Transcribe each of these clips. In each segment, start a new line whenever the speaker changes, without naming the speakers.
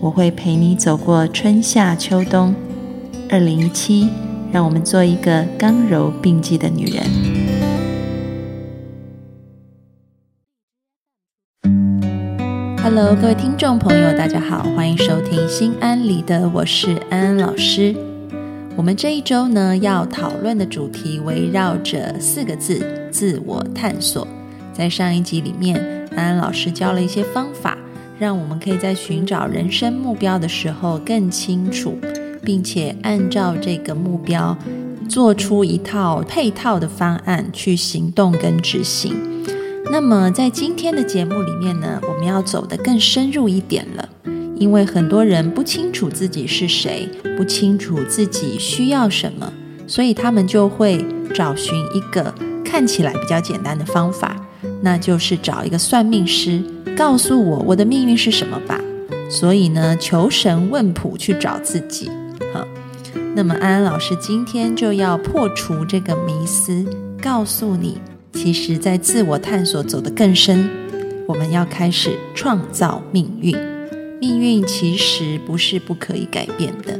我会陪你走过春夏秋冬。二零一七，让我们做一个刚柔并济的女人。Hello，各位听众朋友，大家好，欢迎收听《心安理得》，我是安安老师。我们这一周呢，要讨论的主题围绕着四个字：自我探索。在上一集里面，安安老师教了一些方法。让我们可以在寻找人生目标的时候更清楚，并且按照这个目标做出一套配套的方案去行动跟执行。那么在今天的节目里面呢，我们要走得更深入一点了，因为很多人不清楚自己是谁，不清楚自己需要什么，所以他们就会找寻一个看起来比较简单的方法，那就是找一个算命师。告诉我我的命运是什么吧。所以呢，求神问卜去找自己。好，那么安安老师今天就要破除这个迷思，告诉你，其实，在自我探索走得更深，我们要开始创造命运。命运其实不是不可以改变的。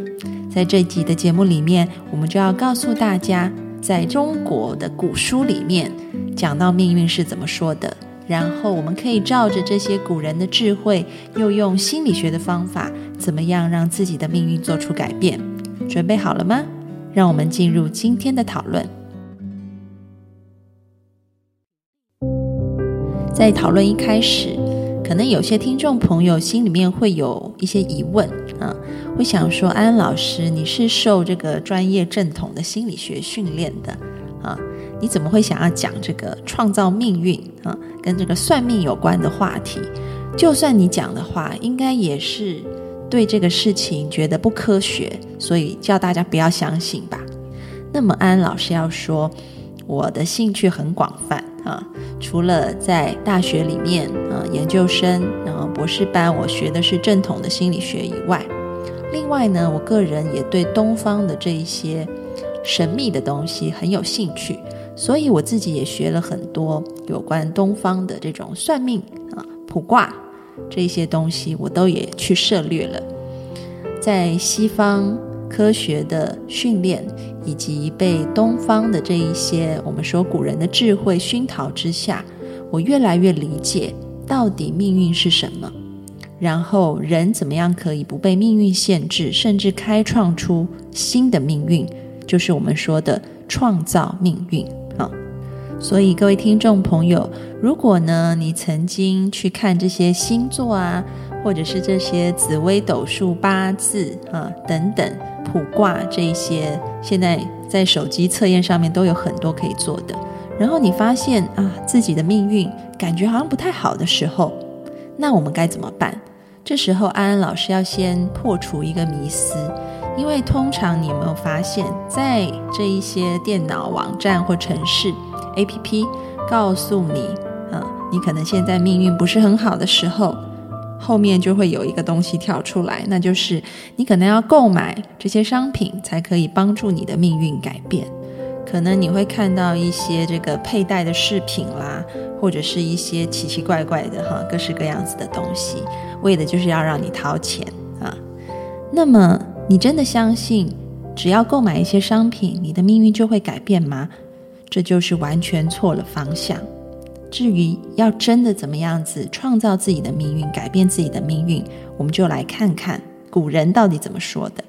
在这集的节目里面，我们就要告诉大家，在中国的古书里面讲到命运是怎么说的。然后我们可以照着这些古人的智慧，又用心理学的方法，怎么样让自己的命运做出改变？准备好了吗？让我们进入今天的讨论。在讨论一开始，可能有些听众朋友心里面会有一些疑问啊，会想说：安老师，你是受这个专业正统的心理学训练的啊？你怎么会想要讲这个创造命运啊，跟这个算命有关的话题？就算你讲的话，应该也是对这个事情觉得不科学，所以叫大家不要相信吧。那么安老师要说，我的兴趣很广泛啊，除了在大学里面啊，研究生然后博士班，我学的是正统的心理学以外，另外呢，我个人也对东方的这一些神秘的东西很有兴趣。所以我自己也学了很多有关东方的这种算命啊、卜卦这些东西，我都也去涉略了。在西方科学的训练以及被东方的这一些我们说古人的智慧熏陶之下，我越来越理解到底命运是什么，然后人怎么样可以不被命运限制，甚至开创出新的命运，就是我们说的创造命运啊。所以，各位听众朋友，如果呢，你曾经去看这些星座啊，或者是这些紫微斗数、八字啊等等卜卦这一些，现在在手机测验上面都有很多可以做的。然后你发现啊，自己的命运感觉好像不太好的时候，那我们该怎么办？这时候，安安老师要先破除一个迷思，因为通常你有没有发现，在这一些电脑网站或城市。A P P 告诉你，啊，你可能现在命运不是很好的时候，后面就会有一个东西跳出来，那就是你可能要购买这些商品才可以帮助你的命运改变。可能你会看到一些这个佩戴的饰品啦，或者是一些奇奇怪怪的哈，各式各样子的东西，为的就是要让你掏钱啊。那么，你真的相信只要购买一些商品，你的命运就会改变吗？这就是完全错了方向。至于要真的怎么样子创造自己的命运、改变自己的命运，我们就来看看古人到底怎么说的。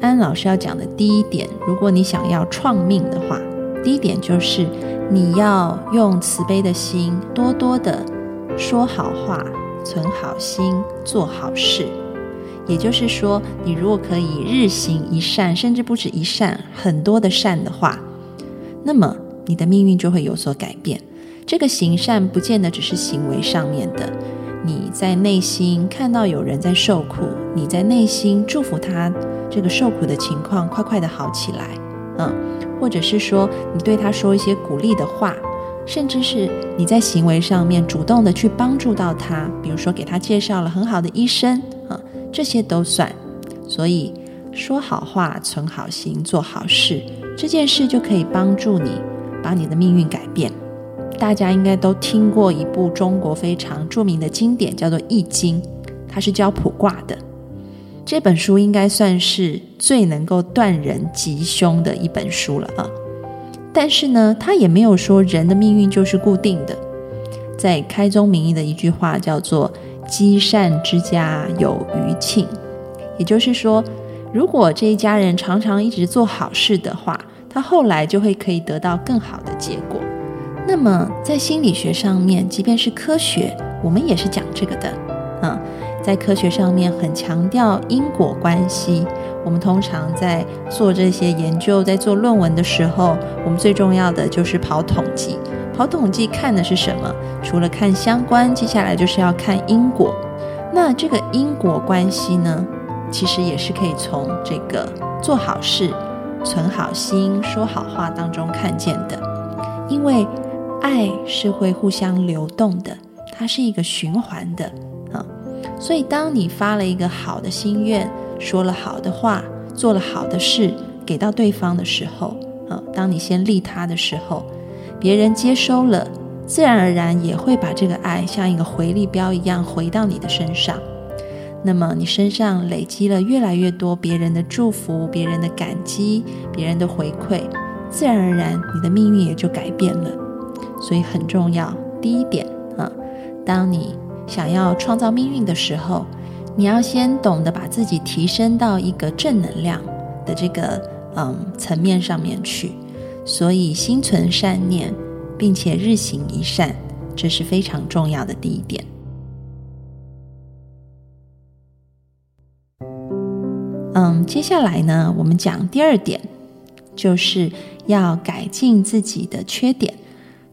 安老师要讲的第一点，如果你想要创命的话，第一点就是你要用慈悲的心，多多的说好话、存好心、做好事。也就是说，你如果可以日行一善，甚至不止一善，很多的善的话。那么你的命运就会有所改变。这个行善不见得只是行为上面的，你在内心看到有人在受苦，你在内心祝福他这个受苦的情况快快的好起来，嗯，或者是说你对他说一些鼓励的话，甚至是你在行为上面主动的去帮助到他，比如说给他介绍了很好的医生，啊，这些都算。所以说好话、存好心、做好事，这件事就可以帮助你把你的命运改变。大家应该都听过一部中国非常著名的经典，叫做《易经》，它是教卜卦的。这本书应该算是最能够断人吉凶的一本书了啊！但是呢，它也没有说人的命运就是固定的。在开宗明义的一句话叫做“积善之家有余庆”，也就是说，如果这一家人常常一直做好事的话，他后来就会可以得到更好的结果。那么，在心理学上面，即便是科学，我们也是讲这个的。嗯，在科学上面很强调因果关系。我们通常在做这些研究，在做论文的时候，我们最重要的就是跑统计。跑统计看的是什么？除了看相关，接下来就是要看因果。那这个因果关系呢，其实也是可以从这个做好事、存好心、说好话当中看见的，因为。爱是会互相流动的，它是一个循环的啊。所以，当你发了一个好的心愿，说了好的话，做了好的事，给到对方的时候啊，当你先利他的时候，别人接收了，自然而然也会把这个爱像一个回力镖一样回到你的身上。那么，你身上累积了越来越多别人的祝福、别人的感激、别人的回馈，自然而然，你的命运也就改变了。所以很重要。第一点啊，当你想要创造命运的时候，你要先懂得把自己提升到一个正能量的这个嗯层面上面去。所以心存善念，并且日行一善，这是非常重要的第一点。嗯，接下来呢，我们讲第二点，就是要改进自己的缺点。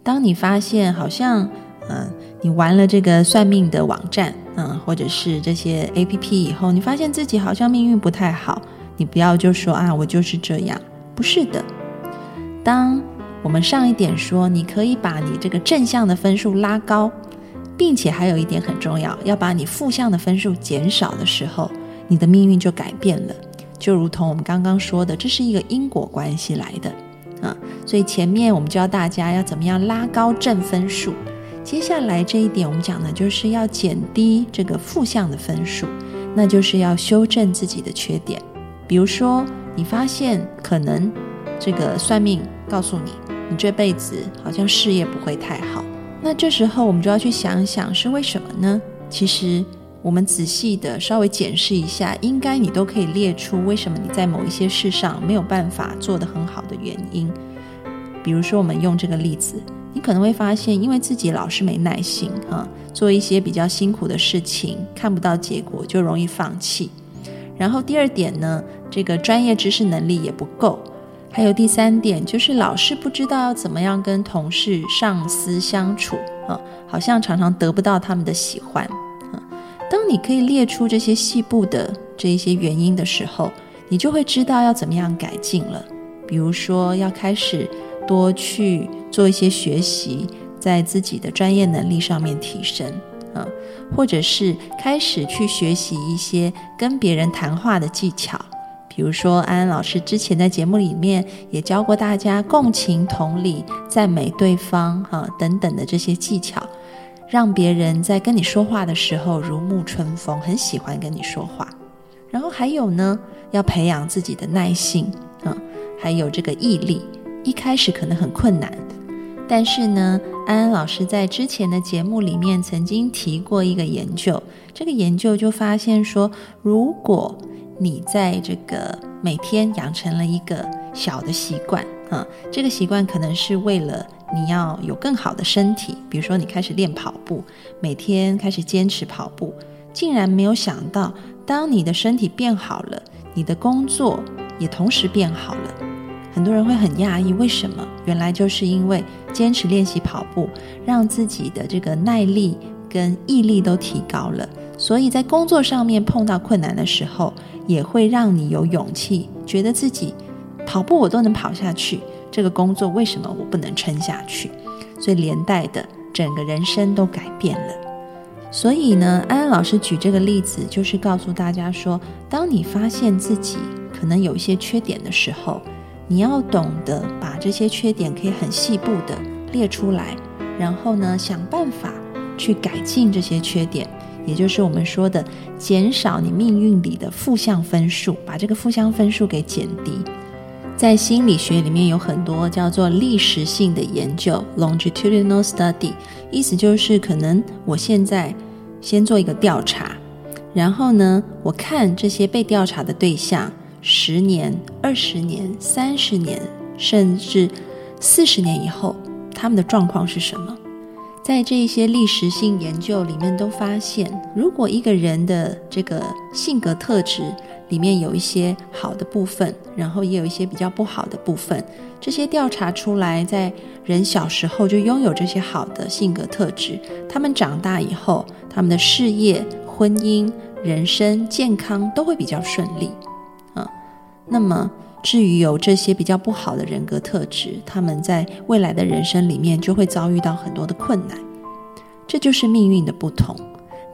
当你发现好像，嗯，你玩了这个算命的网站，嗯，或者是这些 A P P 以后，你发现自己好像命运不太好，你不要就说啊，我就是这样，不是的。当我们上一点说，你可以把你这个正向的分数拉高，并且还有一点很重要，要把你负向的分数减少的时候，你的命运就改变了。就如同我们刚刚说的，这是一个因果关系来的。啊，所以前面我们教大家要怎么样拉高正分数，接下来这一点我们讲的就是要减低这个负向的分数，那就是要修正自己的缺点。比如说，你发现可能这个算命告诉你，你这辈子好像事业不会太好，那这时候我们就要去想想是为什么呢？其实。我们仔细的稍微检视一下，应该你都可以列出为什么你在某一些事上没有办法做得很好的原因。比如说，我们用这个例子，你可能会发现，因为自己老是没耐心，哈，做一些比较辛苦的事情，看不到结果就容易放弃。然后第二点呢，这个专业知识能力也不够。还有第三点，就是老是不知道要怎么样跟同事、上司相处，啊，好像常常得不到他们的喜欢。当你可以列出这些细部的这一些原因的时候，你就会知道要怎么样改进了。比如说，要开始多去做一些学习，在自己的专业能力上面提升啊，或者是开始去学习一些跟别人谈话的技巧。比如说，安安老师之前在节目里面也教过大家共情、同理、赞美对方哈等等的这些技巧。让别人在跟你说话的时候如沐春风，很喜欢跟你说话。然后还有呢，要培养自己的耐性啊，还有这个毅力。一开始可能很困难，但是呢，安安老师在之前的节目里面曾经提过一个研究，这个研究就发现说，如果你在这个每天养成了一个小的习惯啊，这个习惯可能是为了。你要有更好的身体，比如说你开始练跑步，每天开始坚持跑步，竟然没有想到，当你的身体变好了，你的工作也同时变好了。很多人会很讶异，为什么？原来就是因为坚持练习跑步，让自己的这个耐力跟毅力都提高了，所以在工作上面碰到困难的时候，也会让你有勇气，觉得自己跑步我都能跑下去，这个工作为什么我不能撑下去？所以连带的整个人生都改变了。所以呢，安安老师举这个例子，就是告诉大家说，当你发现自己可能有一些缺点的时候，你要懂得把这些缺点可以很细部的列出来，然后呢，想办法去改进这些缺点，也就是我们说的减少你命运里的负向分数，把这个负向分数给减低。在心理学里面有很多叫做历史性的研究 （longitudinal study），意思就是可能我现在先做一个调查，然后呢，我看这些被调查的对象。十年、二十年、三十年，甚至四十年以后，他们的状况是什么？在这一些历史性研究里面，都发现，如果一个人的这个性格特质里面有一些好的部分，然后也有一些比较不好的部分，这些调查出来，在人小时候就拥有这些好的性格特质，他们长大以后，他们的事业、婚姻、人生、健康都会比较顺利啊。那么，至于有这些比较不好的人格特质，他们在未来的人生里面就会遭遇到很多的困难。这就是命运的不同。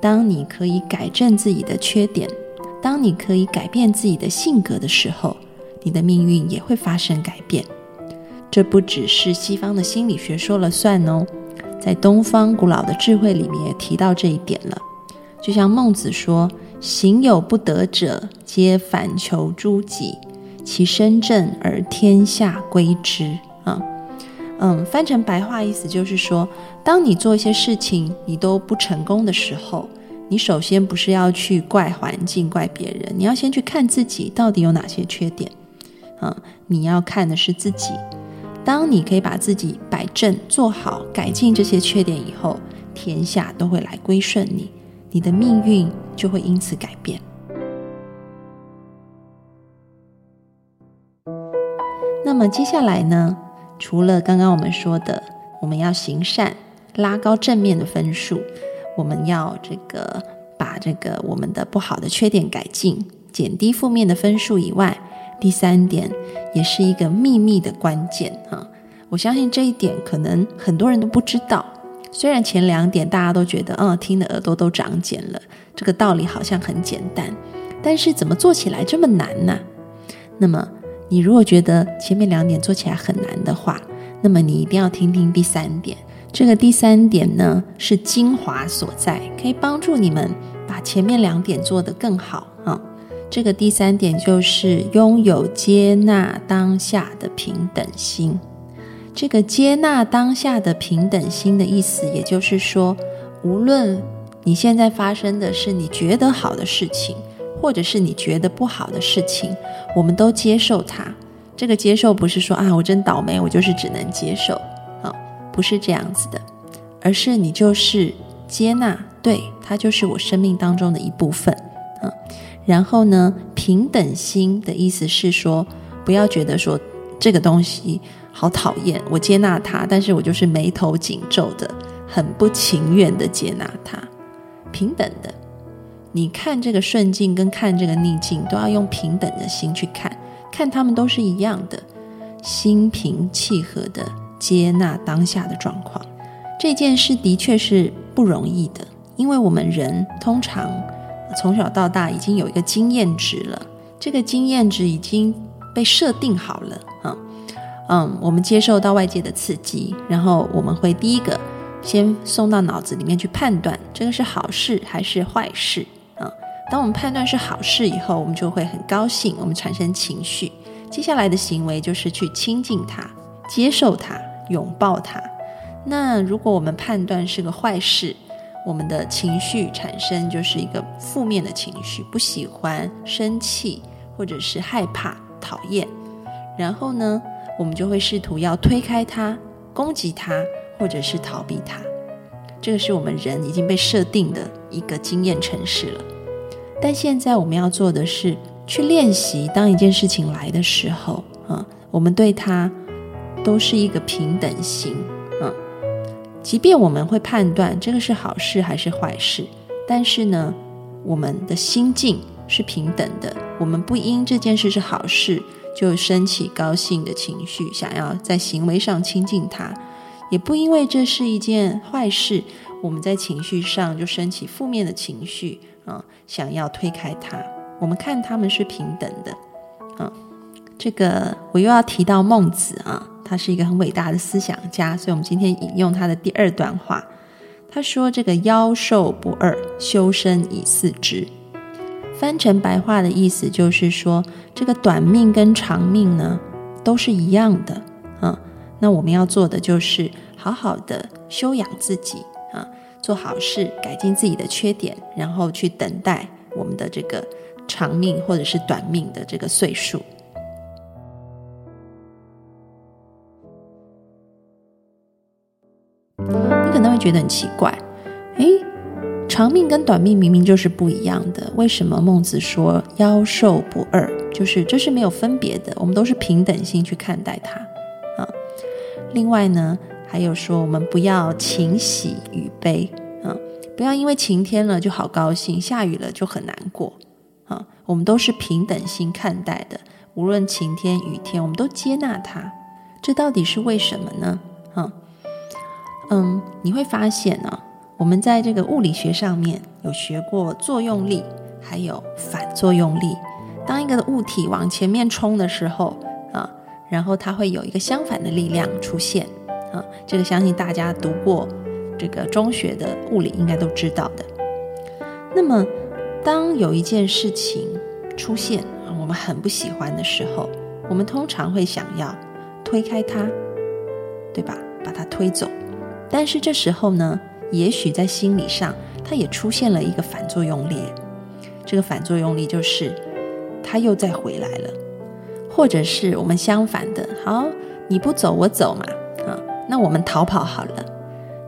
当你可以改正自己的缺点，当你可以改变自己的性格的时候，你的命运也会发生改变。这不只是西方的心理学说了算哦，在东方古老的智慧里面也提到这一点了。就像孟子说。行有不得者，皆反求诸己，其身正而天下归之。啊，嗯，翻成白话意思就是说，当你做一些事情你都不成功的时候，你首先不是要去怪环境、怪别人，你要先去看自己到底有哪些缺点。啊，你要看的是自己。当你可以把自己摆正、做好、改进这些缺点以后，天下都会来归顺你。你的命运就会因此改变。那么接下来呢？除了刚刚我们说的，我们要行善，拉高正面的分数；我们要这个把这个我们的不好的缺点改进，减低负面的分数以外，第三点也是一个秘密的关键啊！我相信这一点可能很多人都不知道。虽然前两点大家都觉得，嗯，听的耳朵都长茧了，这个道理好像很简单，但是怎么做起来这么难呢？那么你如果觉得前面两点做起来很难的话，那么你一定要听听第三点。这个第三点呢是精华所在，可以帮助你们把前面两点做得更好啊。这个第三点就是拥有接纳当下的平等心。这个接纳当下的平等心的意思，也就是说，无论你现在发生的是你觉得好的事情，或者是你觉得不好的事情，我们都接受它。这个接受不是说啊，我真倒霉，我就是只能接受，不是这样子的，而是你就是接纳，对，它就是我生命当中的一部分啊。然后呢，平等心的意思是说，不要觉得说这个东西。好讨厌！我接纳它，但是我就是眉头紧皱的，很不情愿的接纳它。平等的，你看这个顺境跟看这个逆境，都要用平等的心去看，看他们都是一样的，心平气和的接纳当下的状况。这件事的确是不容易的，因为我们人通常从小到大已经有一个经验值了，这个经验值已经被设定好了啊。嗯，我们接受到外界的刺激，然后我们会第一个先送到脑子里面去判断这个是好事还是坏事啊。当我们判断是好事以后，我们就会很高兴，我们产生情绪。接下来的行为就是去亲近它、接受它、拥抱它。那如果我们判断是个坏事，我们的情绪产生就是一个负面的情绪，不喜欢、生气或者是害怕、讨厌。然后呢？我们就会试图要推开它、攻击它，或者是逃避它。这个是我们人已经被设定的一个经验程式了。但现在我们要做的是去练习，当一件事情来的时候，啊，我们对它都是一个平等心，啊，即便我们会判断这个是好事还是坏事，但是呢，我们的心境是平等的。我们不因这件事是好事就升起高兴的情绪，想要在行为上亲近他；也不因为这是一件坏事，我们在情绪上就升起负面的情绪啊，想要推开他。我们看他们是平等的，啊，这个我又要提到孟子啊。他是一个很伟大的思想家，所以我们今天引用他的第二段话。他说：“这个妖兽不二，修身以四之。”翻成白话的意思就是说，这个短命跟长命呢都是一样的啊。那我们要做的就是好好的修养自己啊，做好事，改进自己的缺点，然后去等待我们的这个长命或者是短命的这个岁数。觉得很奇怪，诶，长命跟短命明明就是不一样的，为什么孟子说妖兽不二？就是这是没有分别的，我们都是平等性去看待它啊。另外呢，还有说我们不要情喜与悲啊，不要因为晴天了就好高兴，下雨了就很难过啊。我们都是平等心看待的，无论晴天雨天，我们都接纳它。这到底是为什么呢？啊？嗯，你会发现呢，我们在这个物理学上面有学过作用力，还有反作用力。当一个物体往前面冲的时候啊，然后它会有一个相反的力量出现啊。这个相信大家读过这个中学的物理应该都知道的。那么，当有一件事情出现啊，我们很不喜欢的时候，我们通常会想要推开它，对吧？把它推走。但是这时候呢，也许在心理上，它也出现了一个反作用力。这个反作用力就是，它又再回来了，或者是我们相反的，好，你不走我走嘛，啊，那我们逃跑好了。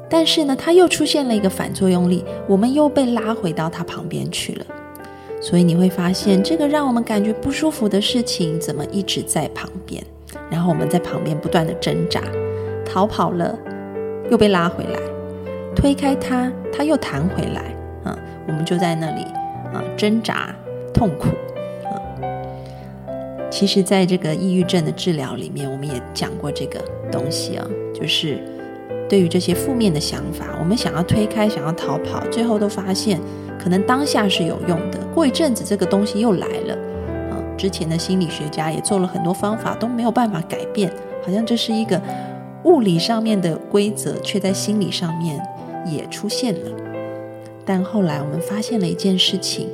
但是呢，它又出现了一个反作用力，我们又被拉回到它旁边去了。所以你会发现，这个让我们感觉不舒服的事情，怎么一直在旁边？然后我们在旁边不断的挣扎，逃跑了。又被拉回来，推开它，它又弹回来，啊，我们就在那里啊挣扎痛苦，啊，其实，在这个抑郁症的治疗里面，我们也讲过这个东西啊，就是对于这些负面的想法，我们想要推开，想要逃跑，最后都发现可能当下是有用的，过一阵子这个东西又来了，啊，之前的心理学家也做了很多方法，都没有办法改变，好像这是一个。物理上面的规则，却在心理上面也出现了。但后来我们发现了一件事情：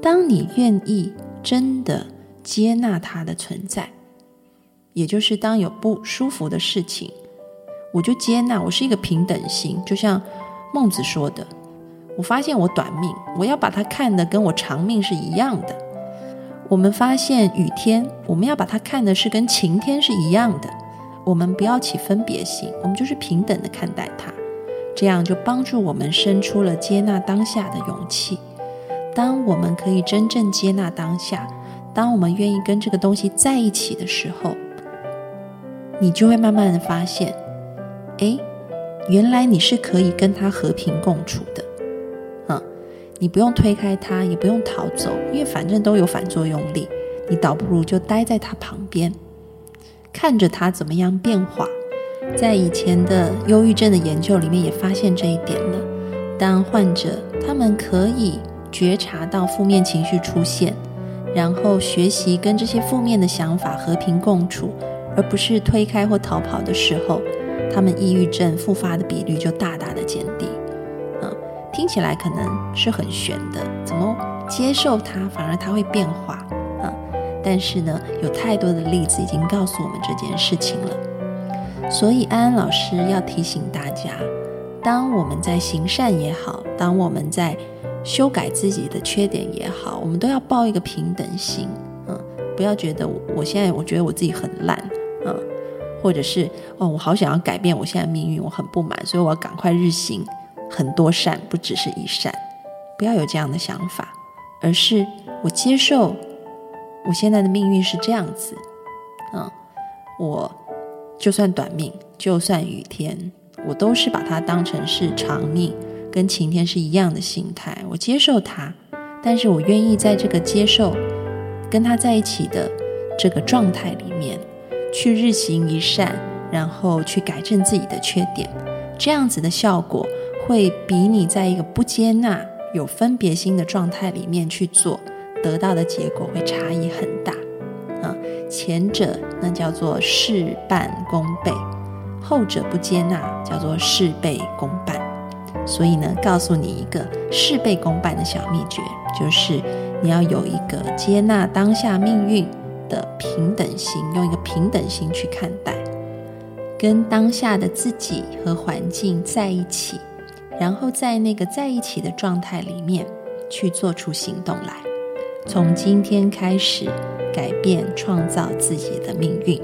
当你愿意真的接纳它的存在，也就是当有不舒服的事情，我就接纳。我是一个平等心，就像孟子说的：“我发现我短命，我要把它看的跟我长命是一样的。”我们发现雨天，我们要把它看的是跟晴天是一样的。我们不要起分别心，我们就是平等的看待它，这样就帮助我们生出了接纳当下的勇气。当我们可以真正接纳当下，当我们愿意跟这个东西在一起的时候，你就会慢慢的发现，哎，原来你是可以跟它和平共处的。嗯，你不用推开它，也不用逃走，因为反正都有反作用力，你倒不如就待在它旁边。看着他怎么样变化，在以前的忧郁症的研究里面也发现这一点了。当患者他们可以觉察到负面情绪出现，然后学习跟这些负面的想法和平共处，而不是推开或逃跑的时候，他们抑郁症复发的比率就大大的减低。嗯，听起来可能是很玄的，怎么接受它，反而它会变化？但是呢，有太多的例子已经告诉我们这件事情了。所以安安老师要提醒大家：当我们在行善也好，当我们在修改自己的缺点也好，我们都要抱一个平等心，嗯，不要觉得我现在我觉得我自己很烂，嗯，或者是哦，我好想要改变我现在命运，我很不满，所以我要赶快日行很多善，不只是一善，不要有这样的想法，而是我接受。我现在的命运是这样子，嗯，我就算短命，就算雨天，我都是把它当成是长命，跟晴天是一样的心态。我接受它，但是我愿意在这个接受跟他在一起的这个状态里面，去日行一善，然后去改正自己的缺点。这样子的效果，会比你在一个不接纳、有分别心的状态里面去做，得到的结果会差异很大。啊，前者那叫做事半功倍。后者不接纳，叫做事倍功半。所以呢，告诉你一个事倍功半的小秘诀，就是你要有一个接纳当下命运的平等心，用一个平等心去看待，跟当下的自己和环境在一起，然后在那个在一起的状态里面去做出行动来，从今天开始改变创造自己的命运。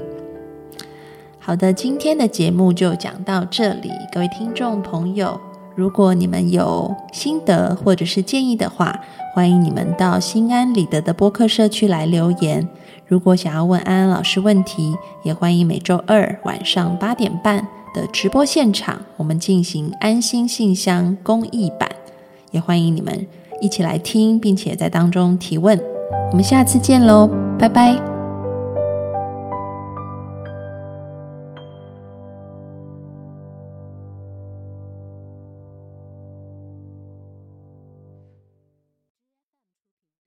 好的，今天的节目就讲到这里。各位听众朋友，如果你们有心得或者是建议的话，欢迎你们到心安理得的播客社区来留言。如果想要问安安老师问题，也欢迎每周二晚上八点半的直播现场，我们进行安心信箱公益版，也欢迎你们一起来听，并且在当中提问。我们下次见喽，拜拜。